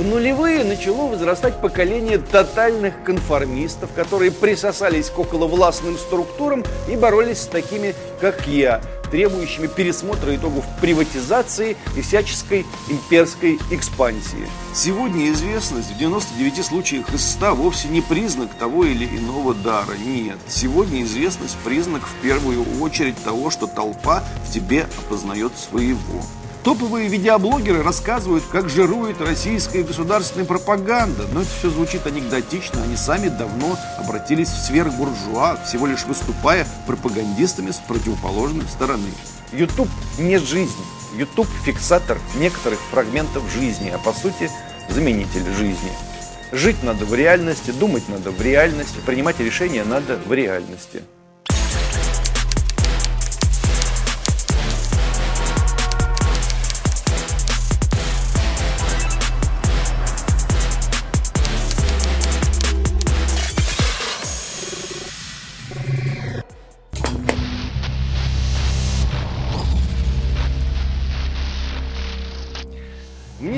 В нулевые начало возрастать поколение тотальных конформистов, которые присосались к околовластным структурам и боролись с такими, как я, требующими пересмотра итогов приватизации и всяческой имперской экспансии. Сегодня известность в 99 случаях из 100 вовсе не признак того или иного дара. Нет. Сегодня известность признак в первую очередь того, что толпа в тебе опознает своего. Топовые видеоблогеры рассказывают, как жирует российская государственная пропаганда, но это все звучит анекдотично, они сами давно обратились в сверхбуржуа, всего лишь выступая пропагандистами с противоположной стороны. YouTube не жизнь. YouTube фиксатор некоторых фрагментов жизни, а по сути заменитель жизни. Жить надо в реальности, думать надо в реальности, принимать решения надо в реальности.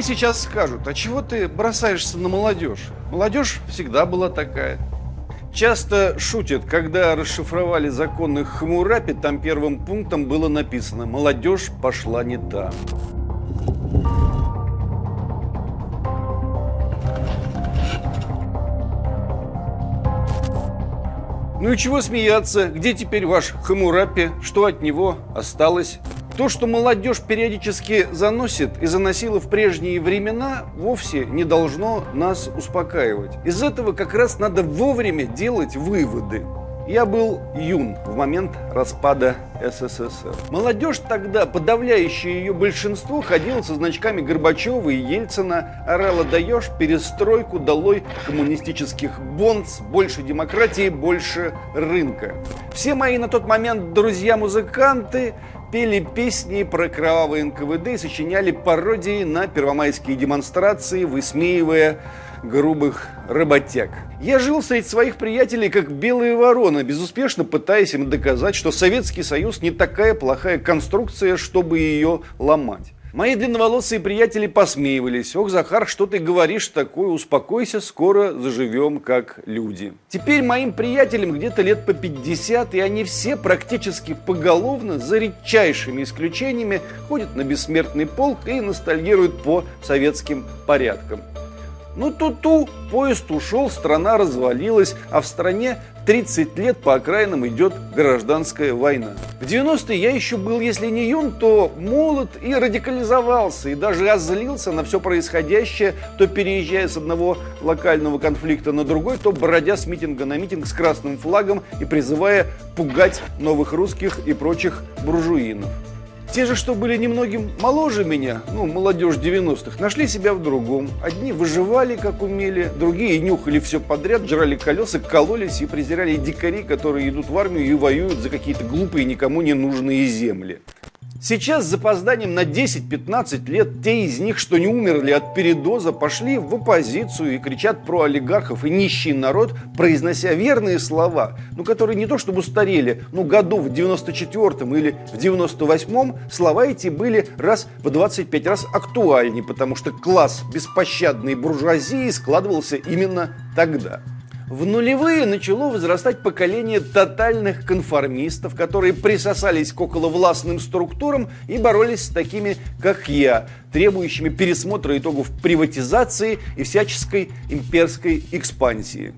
Сейчас скажут, а чего ты бросаешься на молодежь? Молодежь всегда была такая. Часто шутят, когда расшифровали законы Хамурапи, там первым пунктом было написано «Молодежь пошла не там». Ну и чего смеяться? Где теперь ваш Хамурапи? Что от него осталось? То, что молодежь периодически заносит и заносила в прежние времена, вовсе не должно нас успокаивать. Из этого как раз надо вовремя делать выводы. Я был юн в момент распада СССР. Молодежь тогда, подавляющее ее большинство, ходила со значками Горбачева и Ельцина, орала «даешь перестройку, долой коммунистических бонс, больше демократии, больше рынка». Все мои на тот момент друзья-музыканты пели песни про кровавые НКВД и сочиняли пародии на первомайские демонстрации, высмеивая грубых работяг. Я жил среди своих приятелей как белые вороны, безуспешно пытаясь им доказать, что Советский Союз не такая плохая конструкция, чтобы ее ломать. Мои длинноволосые приятели посмеивались. Ох, Захар, что ты говоришь такое? Успокойся, скоро заживем как люди. Теперь моим приятелям где-то лет по 50, и они все практически поголовно, за редчайшими исключениями, ходят на бессмертный полк и ностальгируют по советским порядкам. Ну ту-ту, поезд ушел, страна развалилась, а в стране 30 лет по окраинам идет гражданская война. В 90-е я еще был, если не юн, то молод и радикализовался, и даже озлился на все происходящее, то переезжая с одного локального конфликта на другой, то бродя с митинга на митинг с красным флагом и призывая пугать новых русских и прочих буржуинов. Те же, что были немногим моложе меня, ну, молодежь 90-х, нашли себя в другом. Одни выживали, как умели, другие нюхали все подряд, жрали колеса, кололись и презирали дикарей, которые идут в армию и воюют за какие-то глупые, никому не нужные земли. Сейчас с запозданием на 10-15 лет те из них, что не умерли от передоза, пошли в оппозицию и кричат про олигархов и нищий народ, произнося верные слова, ну, которые не то чтобы устарели, ну, году в 94-м или в 98-м слова эти были раз в 25 раз актуальнее, потому что класс беспощадной буржуазии складывался именно тогда. В нулевые начало возрастать поколение тотальных конформистов, которые присосались к околовластным структурам и боролись с такими, как я, требующими пересмотра итогов приватизации и всяческой имперской экспансии.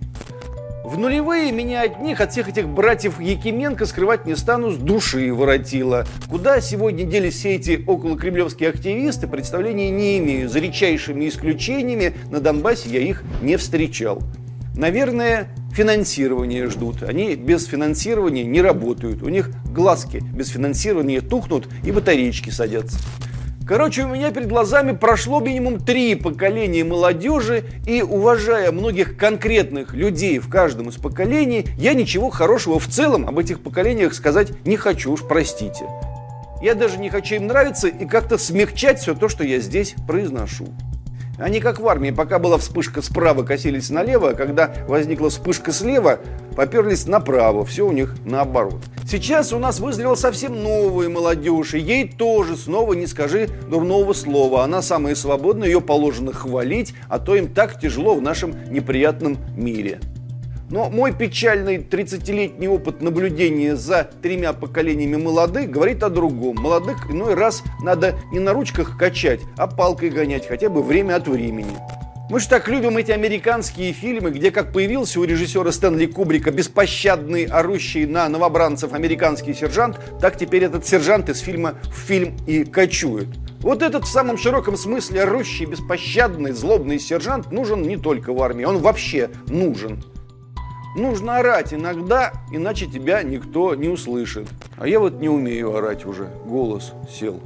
В нулевые меня от них, от всех этих братьев Якименко скрывать не стану, с души воротило. Куда сегодня делись все эти околокремлевские активисты, представления не имею. За редчайшими исключениями на Донбассе я их не встречал. Наверное, финансирование ждут. Они без финансирования не работают. У них глазки без финансирования тухнут и батареечки садятся. Короче, у меня перед глазами прошло минимум три поколения молодежи, и уважая многих конкретных людей в каждом из поколений, я ничего хорошего в целом об этих поколениях сказать не хочу, уж простите. Я даже не хочу им нравиться и как-то смягчать все то, что я здесь произношу. Они как в армии, пока была вспышка справа, косились налево, а когда возникла вспышка слева, поперлись направо. Все у них наоборот. Сейчас у нас вызрела совсем новая молодежь, и ей тоже снова не скажи дурного слова. Она самая свободная, ее положено хвалить, а то им так тяжело в нашем неприятном мире. Но мой печальный 30-летний опыт наблюдения за тремя поколениями молодых говорит о другом. Молодых иной раз надо не на ручках качать, а палкой гонять хотя бы время от времени. Мы же так любим эти американские фильмы, где, как появился у режиссера Стэнли Кубрика беспощадный, орущий на новобранцев американский сержант, так теперь этот сержант из фильма в фильм и кочует. Вот этот в самом широком смысле орущий, беспощадный, злобный сержант нужен не только в армии, он вообще нужен. Нужно орать иногда, иначе тебя никто не услышит. А я вот не умею орать уже, голос сел.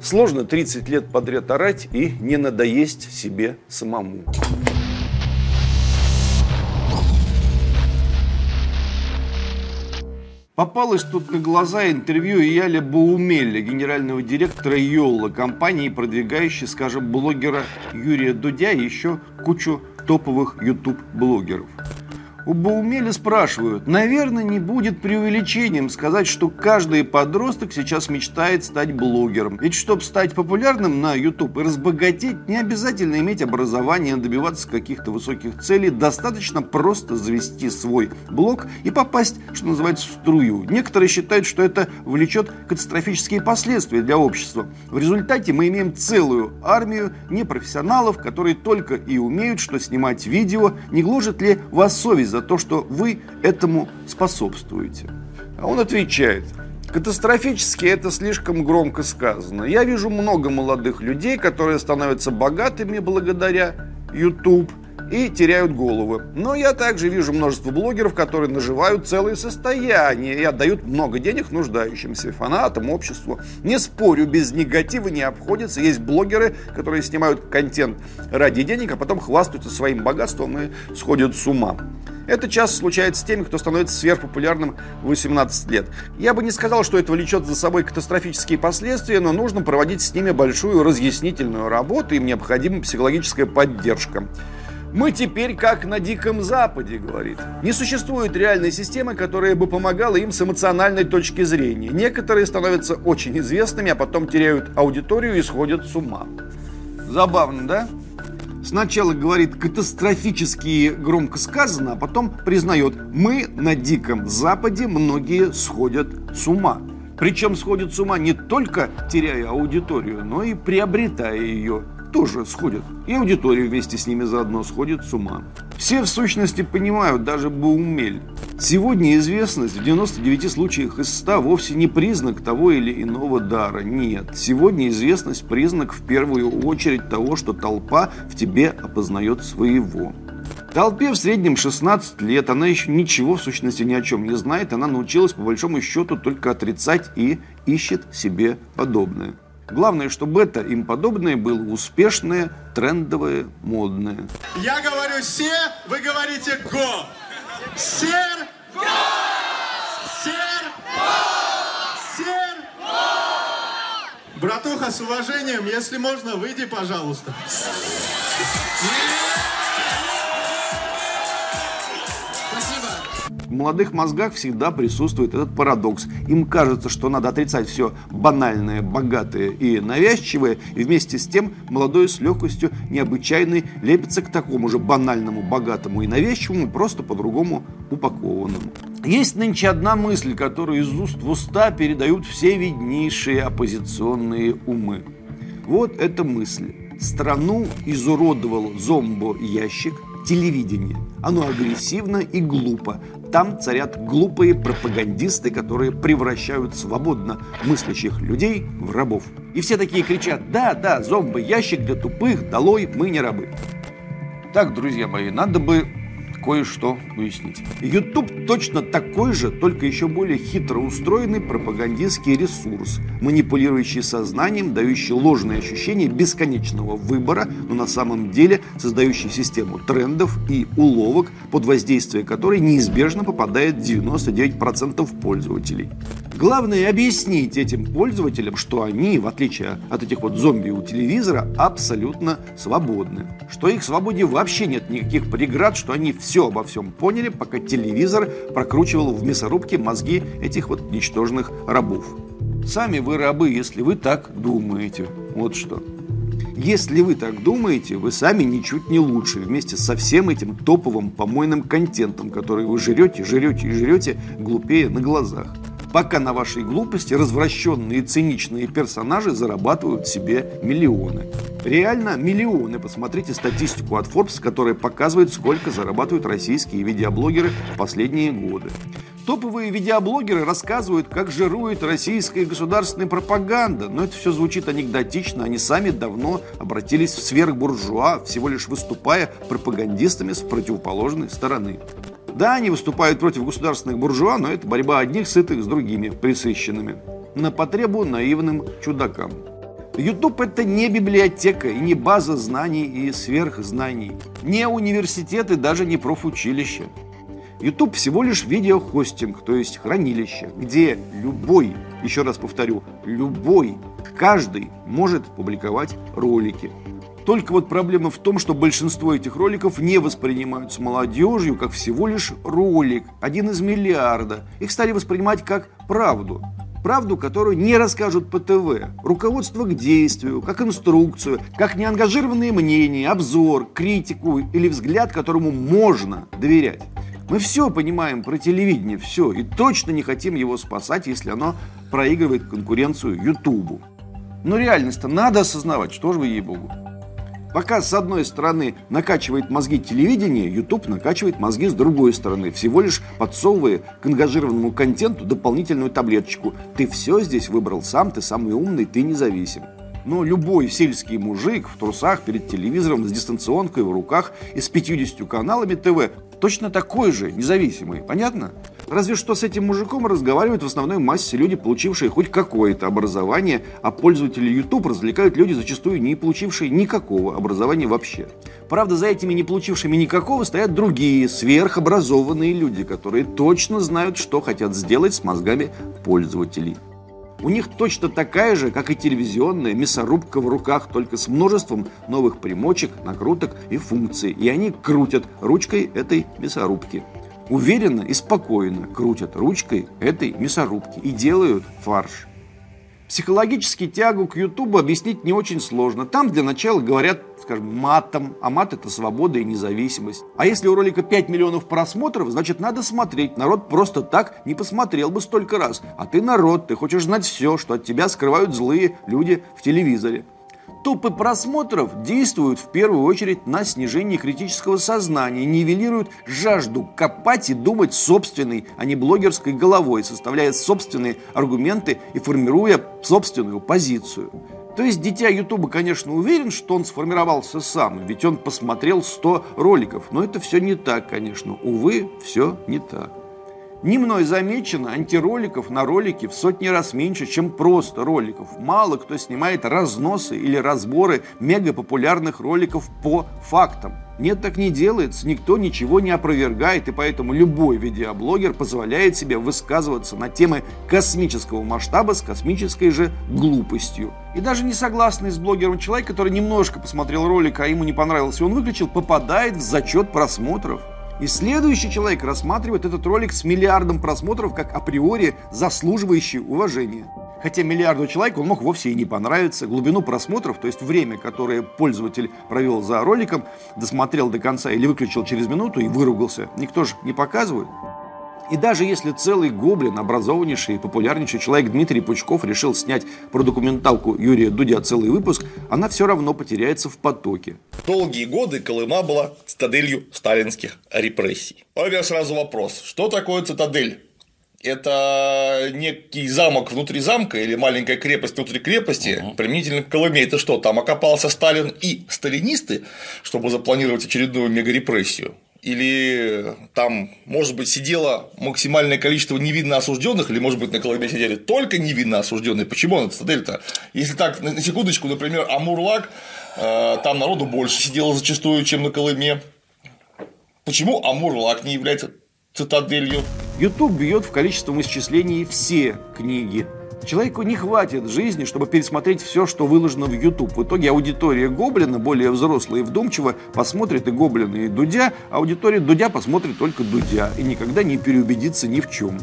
Сложно 30 лет подряд орать и не надоесть себе самому. Попалось тут на глаза интервью Яля Баумеля, генерального директора Йолла, компании, продвигающей, скажем, блогера Юрия Дудя и еще кучу топовых YouTube-блогеров. У Баумеля спрашивают, наверное, не будет преувеличением сказать, что каждый подросток сейчас мечтает стать блогером. Ведь чтобы стать популярным на YouTube и разбогатеть, не обязательно иметь образование, добиваться каких-то высоких целей. Достаточно просто завести свой блог и попасть, что называется, в струю. Некоторые считают, что это влечет катастрофические последствия для общества. В результате мы имеем целую армию непрофессионалов, которые только и умеют, что снимать видео. Не гложет ли вас совесть за то, что вы этому способствуете. А он отвечает, катастрофически это слишком громко сказано. Я вижу много молодых людей, которые становятся богатыми благодаря YouTube – и теряют головы. Но я также вижу множество блогеров, которые наживают целые состояния и отдают много денег нуждающимся, фанатам, обществу. Не спорю, без негатива не обходится. Есть блогеры, которые снимают контент ради денег, а потом хвастаются своим богатством и сходят с ума. Это часто случается с теми, кто становится сверхпопулярным в 18 лет. Я бы не сказал, что это влечет за собой катастрофические последствия, но нужно проводить с ними большую разъяснительную работу, им необходима психологическая поддержка. Мы теперь как на Диком Западе, говорит. Не существует реальной системы, которая бы помогала им с эмоциональной точки зрения. Некоторые становятся очень известными, а потом теряют аудиторию и сходят с ума. Забавно, да? Сначала говорит катастрофически громко сказано, а потом признает, мы на Диком Западе многие сходят с ума. Причем сходят с ума не только теряя аудиторию, но и приобретая ее тоже сходят. И аудитория вместе с ними заодно сходит с ума. Все в сущности понимают, даже Баумель. Сегодня известность в 99 случаях из 100 вовсе не признак того или иного дара. Нет, сегодня известность признак в первую очередь того, что толпа в тебе опознает своего. Толпе в среднем 16 лет, она еще ничего в сущности ни о чем не знает, она научилась по большому счету только отрицать и ищет себе подобное. Главное, чтобы это им подобное было успешное, трендовое, модное. Я говорю «се», вы говорите «го». Сер! Го! Сер! Го! Сер! Го! Братуха, с уважением, если можно, выйди, пожалуйста. В молодых мозгах всегда присутствует этот парадокс. Им кажется, что надо отрицать все банальное, богатое и навязчивое, и вместе с тем молодой с легкостью необычайной лепится к такому же банальному, богатому и навязчивому, просто по-другому упакованному. Есть нынче одна мысль, которую из уст в уста передают все виднейшие оппозиционные умы. Вот эта мысль. Страну изуродовал зомбо-ящик, телевидение. Оно агрессивно и глупо. Там царят глупые пропагандисты, которые превращают свободно мыслящих людей в рабов. И все такие кричат «Да, да, зомбы, ящик для тупых, долой, мы не рабы». Так, друзья мои, надо бы кое-что уяснить. YouTube точно такой же, только еще более хитро устроенный пропагандистский ресурс, манипулирующий сознанием, дающий ложные ощущения бесконечного выбора, но на самом деле создающий систему трендов и уловок, под воздействие которой неизбежно попадает 99% пользователей. Главное объяснить этим пользователям, что они, в отличие от этих вот зомби у телевизора, абсолютно свободны. Что их свободе вообще нет никаких преград, что они все обо всем поняли, пока телевизор прокручивал в мясорубке мозги этих вот ничтожных рабов. Сами вы рабы, если вы так думаете. Вот что. Если вы так думаете, вы сами ничуть не лучше вместе со всем этим топовым помойным контентом, который вы жрете, жрете и жрете, глупее на глазах пока на вашей глупости развращенные и циничные персонажи зарабатывают себе миллионы. Реально миллионы. Посмотрите статистику от Forbes, которая показывает, сколько зарабатывают российские видеоблогеры в последние годы. Топовые видеоблогеры рассказывают, как жирует российская государственная пропаганда, но это все звучит анекдотично, они сами давно обратились в сверхбуржуа, всего лишь выступая пропагандистами с противоположной стороны. Да, они выступают против государственных буржуа, но это борьба одних сытых с другими, присыщенными. На потребу наивным чудакам. YouTube это не библиотека и не база знаний и сверхзнаний, не университет и даже не профучилище. YouTube всего лишь видеохостинг, то есть хранилище, где любой, еще раз повторю, любой, каждый может публиковать ролики. Только вот проблема в том, что большинство этих роликов не воспринимаются молодежью как всего лишь ролик, один из миллиарда. Их стали воспринимать как правду. Правду, которую не расскажут по ТВ. Руководство к действию, как инструкцию, как неангажированные мнения, обзор, критику или взгляд, которому можно доверять. Мы все понимаем про телевидение, все, и точно не хотим его спасать, если оно проигрывает конкуренцию Ютубу. Но реальность-то надо осознавать, что же вы ей-богу. Пока с одной стороны накачивает мозги телевидение, YouTube накачивает мозги с другой стороны, всего лишь подсовывая к ангажированному контенту дополнительную таблеточку. Ты все здесь выбрал сам, ты самый умный, ты независим. Но любой сельский мужик в трусах перед телевизором с дистанционкой в руках и с 50 каналами ТВ точно такой же, независимый. Понятно? Разве что с этим мужиком разговаривают в основной массе люди, получившие хоть какое-то образование, а пользователи YouTube развлекают люди, зачастую не получившие никакого образования вообще. Правда, за этими не получившими никакого стоят другие, сверхобразованные люди, которые точно знают, что хотят сделать с мозгами пользователей. У них точно такая же, как и телевизионная мясорубка в руках, только с множеством новых примочек, накруток и функций. И они крутят ручкой этой мясорубки. Уверенно и спокойно крутят ручкой этой мясорубки и делают фарш. Психологически тягу к Ютубу объяснить не очень сложно. Там для начала говорят, скажем, матом, а мат это свобода и независимость. А если у ролика 5 миллионов просмотров, значит надо смотреть. Народ просто так не посмотрел бы столько раз. А ты народ, ты хочешь знать все, что от тебя скрывают злые люди в телевизоре. Топы просмотров действуют в первую очередь на снижение критического сознания, нивелируют жажду копать и думать собственной, а не блогерской головой, составляя собственные аргументы и формируя собственную позицию. То есть дитя Ютуба, конечно, уверен, что он сформировался сам, ведь он посмотрел 100 роликов. Но это все не так, конечно. Увы, все не так. Не мной замечено, антироликов на ролике в сотни раз меньше, чем просто роликов. Мало кто снимает разносы или разборы мегапопулярных роликов по фактам. Нет, так не делается, никто ничего не опровергает, и поэтому любой видеоблогер позволяет себе высказываться на темы космического масштаба с космической же глупостью. И даже не согласный с блогером человек, который немножко посмотрел ролик, а ему не понравился, он выключил, попадает в зачет просмотров. И следующий человек рассматривает этот ролик с миллиардом просмотров как априори заслуживающий уважения. Хотя миллиарду человек он мог вовсе и не понравиться. Глубину просмотров, то есть время, которое пользователь провел за роликом, досмотрел до конца или выключил через минуту и выругался, никто же не показывает. И даже если целый гоблин, образованнейший и популярнейший человек Дмитрий Пучков решил снять про документалку Юрия Дудя целый выпуск, она все равно потеряется в потоке. Долгие годы Колыма была цитаделью сталинских репрессий. А у меня сразу вопрос, что такое цитадель? это некий замок внутри замка или маленькая крепость внутри крепости, угу. применительно к Колыме. Это что, там окопался Сталин и сталинисты, чтобы запланировать очередную мегарепрессию? Или там, может быть, сидело максимальное количество невинно осужденных, или, может быть, на Колыме сидели только невинно осужденные. Почему на цитадель-то? Если так, на секундочку, например, Амурлак, э, там народу больше сидело зачастую, чем на Колыме. Почему Амурлак не является цитаделью? YouTube бьет в количеством исчислений все книги Человеку не хватит жизни, чтобы пересмотреть все, что выложено в YouTube. В итоге аудитория Гоблина, более взрослая и вдумчиво, посмотрит и Гоблина, и Дудя, а аудитория Дудя посмотрит только Дудя и никогда не переубедится ни в чем.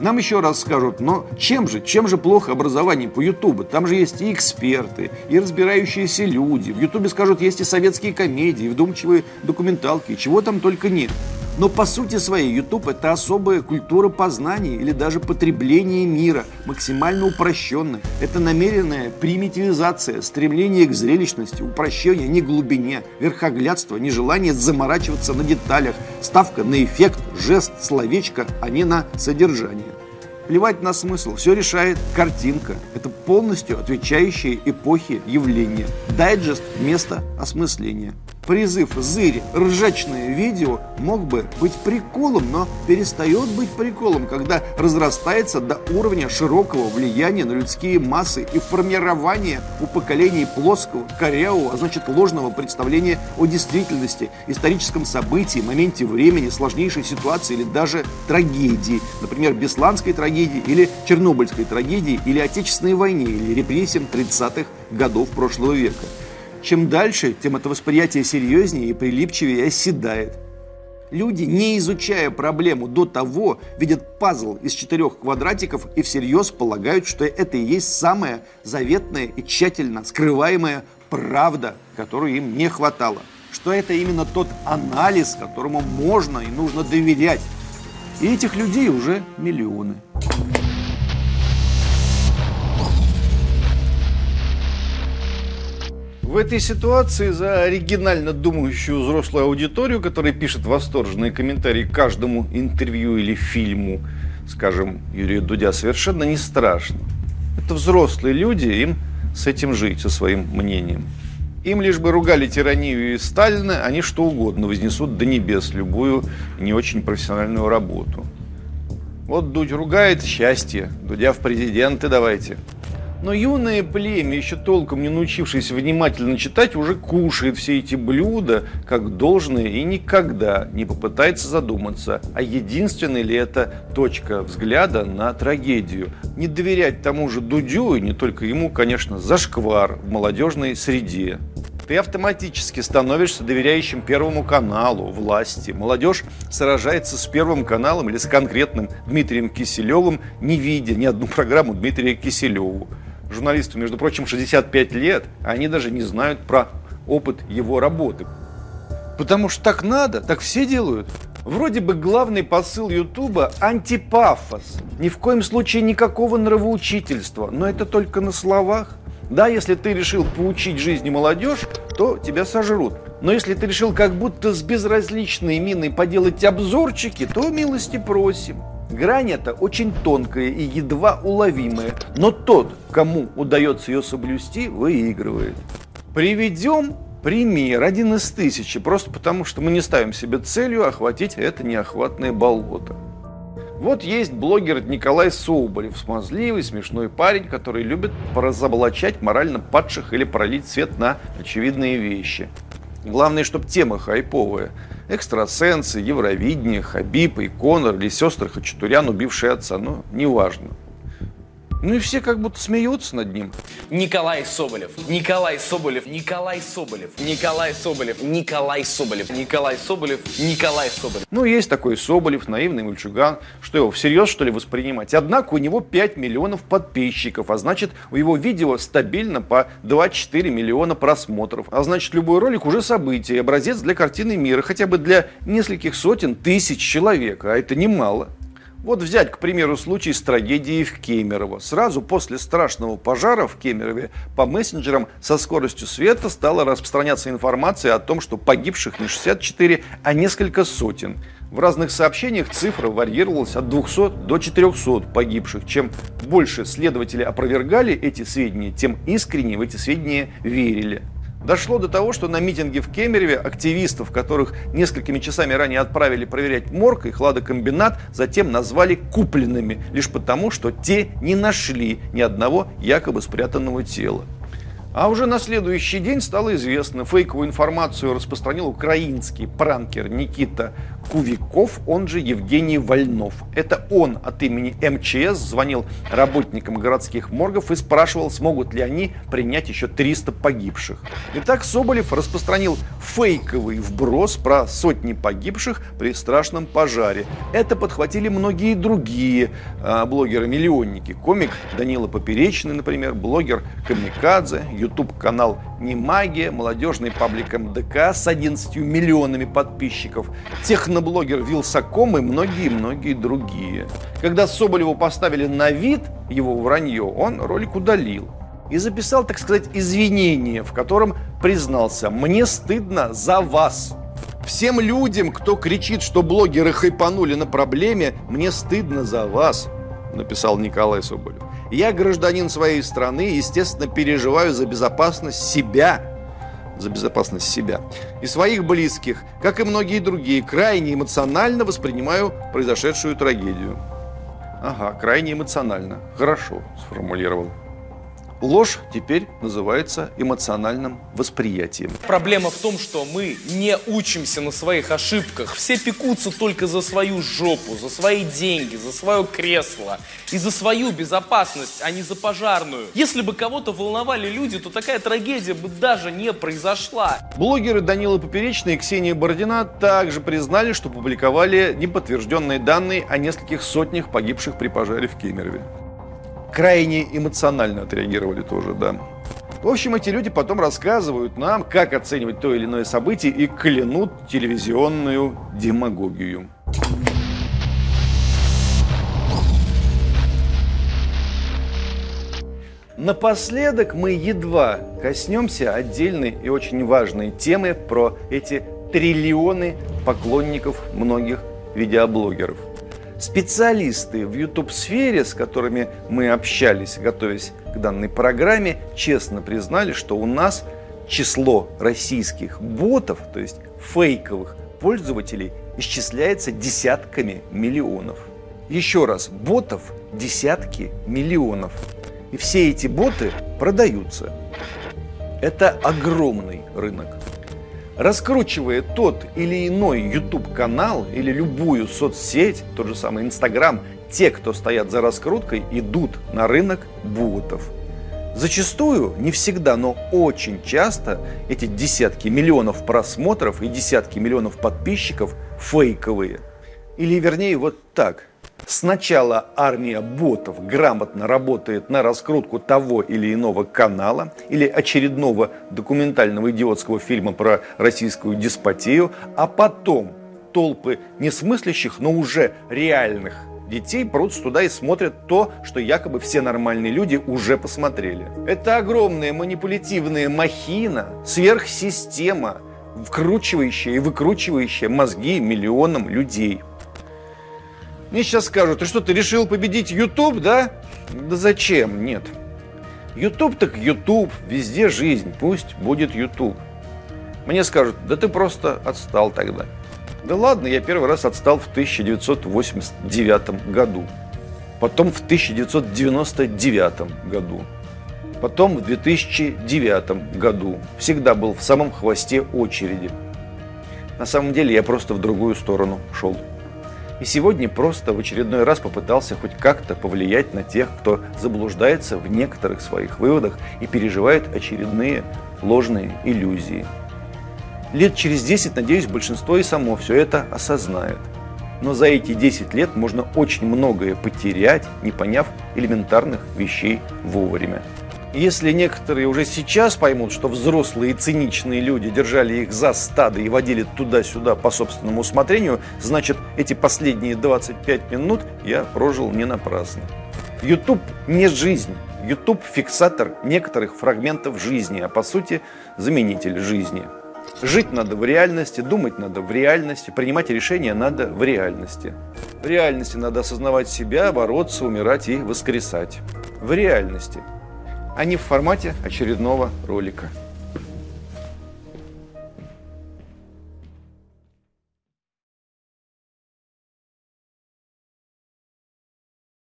Нам еще раз скажут, но чем же, чем же плохо образование по Ютубу? Там же есть и эксперты, и разбирающиеся люди. В Ютубе скажут, есть и советские комедии, и вдумчивые документалки, чего там только нет. Но по сути своей YouTube это особая культура познания или даже потребления мира, максимально упрощенная. Это намеренная примитивизация, стремление к зрелищности, упрощение, не глубине, верхоглядство, нежелание заморачиваться на деталях, ставка на эффект, жест, словечко, а не на содержание. Плевать на смысл, все решает картинка. Это полностью отвечающие эпохе явления. Дайджест вместо осмысления. Призыв «Зырь, ржачное видео» мог бы быть приколом, но перестает быть приколом, когда разрастается до уровня широкого влияния на людские массы и формирования у поколений плоского, корявого, а значит ложного представления о действительности, историческом событии, моменте времени, сложнейшей ситуации или даже трагедии, например, Бесланской трагедии или Чернобыльской трагедии или Отечественной войне или репрессиям 30-х годов прошлого века. Чем дальше, тем это восприятие серьезнее и прилипчивее оседает. Люди, не изучая проблему до того, видят пазл из четырех квадратиков и всерьез полагают, что это и есть самая заветная и тщательно скрываемая правда, которую им не хватало. Что это именно тот анализ, которому можно и нужно доверять. И этих людей уже миллионы. В этой ситуации за оригинально думающую взрослую аудиторию, которая пишет восторженные комментарии к каждому интервью или фильму, скажем, Юрия Дудя, совершенно не страшно. Это взрослые люди, им с этим жить, со своим мнением. Им лишь бы ругали тиранию и Сталина, они что угодно вознесут до небес любую не очень профессиональную работу. Вот Дудь ругает счастье, Дудя в президенты давайте. Но юное племя, еще толком не научившись внимательно читать, уже кушает все эти блюда как должное и никогда не попытается задуматься, а единственная ли это точка взгляда на трагедию. Не доверять тому же Дудю, и не только ему, конечно, зашквар в молодежной среде. Ты автоматически становишься доверяющим Первому каналу, власти. Молодежь сражается с Первым каналом или с конкретным Дмитрием Киселевым, не видя ни одну программу Дмитрия Киселеву журналисту, между прочим, 65 лет, они даже не знают про опыт его работы. Потому что так надо, так все делают. Вроде бы главный посыл Ютуба – антипафос. Ни в коем случае никакого нравоучительства, но это только на словах. Да, если ты решил поучить жизни молодежь, то тебя сожрут. Но если ты решил как будто с безразличной миной поделать обзорчики, то милости просим. Грань эта очень тонкая и едва уловимая, но тот, кому удается ее соблюсти, выигрывает. Приведем пример, один из тысячи, просто потому что мы не ставим себе целью охватить это неохватное болото. Вот есть блогер Николай Соболев, смазливый, смешной парень, который любит разоблачать морально падших или пролить свет на очевидные вещи. Главное, чтобы тема хайповая. Экстрасенсы, Евровидение, Хабиб и Конор или сестры Хачатурян, убившие отца. Ну, неважно. Ну и все как будто смеются над ним. Николай Соболев, Николай Соболев, Николай Соболев, Николай Соболев, Николай Соболев, Николай Соболев, Николай Соболев. Ну, есть такой Соболев, наивный мальчуган. Что его всерьез, что ли, воспринимать? Однако у него 5 миллионов подписчиков, а значит, у его видео стабильно по 2-4 миллиона просмотров. А значит, любой ролик уже событие, образец для картины мира, хотя бы для нескольких сотен тысяч человек, а это немало. Вот взять, к примеру, случай с трагедией в Кемерово. Сразу после страшного пожара в Кемерове по мессенджерам со скоростью света стала распространяться информация о том, что погибших не 64, а несколько сотен. В разных сообщениях цифра варьировалась от 200 до 400 погибших. Чем больше следователи опровергали эти сведения, тем искреннее в эти сведения верили. Дошло до того, что на митинге в Кемерове активистов, которых несколькими часами ранее отправили проверять морг и хладокомбинат, затем назвали купленными, лишь потому, что те не нашли ни одного якобы спрятанного тела. А уже на следующий день стало известно, фейковую информацию распространил украинский пранкер Никита Кувиков, он же Евгений Вольнов. Это он от имени МЧС звонил работникам городских моргов и спрашивал, смогут ли они принять еще 300 погибших. Итак, Соболев распространил фейковый вброс про сотни погибших при страшном пожаре. Это подхватили многие другие э, блогеры-миллионники. Комик Данила Поперечный, например, блогер Камикадзе, YouTube-канал «Не магия», молодежный паблик МДК с 11 миллионами подписчиков, техноблогер Вилсаком и многие-многие другие. Когда Соболеву поставили на вид его вранье, он ролик удалил и записал, так сказать, извинение, в котором признался «Мне стыдно за вас». Всем людям, кто кричит, что блогеры хайпанули на проблеме, мне стыдно за вас, написал Николай Соболев. Я гражданин своей страны естественно, переживаю за безопасность себя, за безопасность себя и своих близких, как и многие другие, крайне эмоционально воспринимаю произошедшую трагедию. Ага, крайне эмоционально. Хорошо сформулировал. Ложь теперь называется эмоциональным восприятием. Проблема в том, что мы не учимся на своих ошибках. Все пекутся только за свою жопу, за свои деньги, за свое кресло и за свою безопасность, а не за пожарную. Если бы кого-то волновали люди, то такая трагедия бы даже не произошла. Блогеры Данила Поперечный и Ксения Бородина также признали, что публиковали неподтвержденные данные о нескольких сотнях погибших при пожаре в Кемерове крайне эмоционально отреагировали тоже, да. В общем, эти люди потом рассказывают нам, как оценивать то или иное событие и клянут телевизионную демагогию. Напоследок мы едва коснемся отдельной и очень важной темы про эти триллионы поклонников многих видеоблогеров – Специалисты в YouTube-сфере, с которыми мы общались, готовясь к данной программе, честно признали, что у нас число российских ботов, то есть фейковых пользователей, исчисляется десятками миллионов. Еще раз, ботов десятки миллионов. И все эти боты продаются. Это огромный рынок. Раскручивая тот или иной YouTube-канал или любую соцсеть, тот же самый Instagram, те, кто стоят за раскруткой, идут на рынок ботов. Зачастую, не всегда, но очень часто эти десятки миллионов просмотров и десятки миллионов подписчиков фейковые. Или вернее вот так – Сначала армия ботов грамотно работает на раскрутку того или иного канала или очередного документального идиотского фильма про российскую деспотию, а потом толпы несмыслящих, но уже реальных детей прутся туда и смотрят то, что якобы все нормальные люди уже посмотрели. Это огромная манипулятивная махина, сверхсистема, вкручивающая и выкручивающая мозги миллионам людей – мне сейчас скажут, ты что, ты решил победить YouTube, да? Да зачем? Нет. YouTube так YouTube, везде жизнь, пусть будет YouTube. Мне скажут, да ты просто отстал тогда. Да ладно, я первый раз отстал в 1989 году. Потом в 1999 году. Потом в 2009 году. Всегда был в самом хвосте очереди. На самом деле я просто в другую сторону шел. И сегодня просто в очередной раз попытался хоть как-то повлиять на тех, кто заблуждается в некоторых своих выводах и переживает очередные ложные иллюзии. Лет через 10, надеюсь, большинство и само все это осознает. Но за эти 10 лет можно очень многое потерять, не поняв элементарных вещей вовремя. Если некоторые уже сейчас поймут, что взрослые и циничные люди держали их за стадо и водили туда-сюда по собственному усмотрению, значит, эти последние 25 минут я прожил не напрасно. YouTube не жизнь. YouTube – фиксатор некоторых фрагментов жизни, а по сути заменитель жизни. Жить надо в реальности, думать надо в реальности, принимать решения надо в реальности. В реальности надо осознавать себя, бороться, умирать и воскресать. В реальности – а не в формате очередного ролика.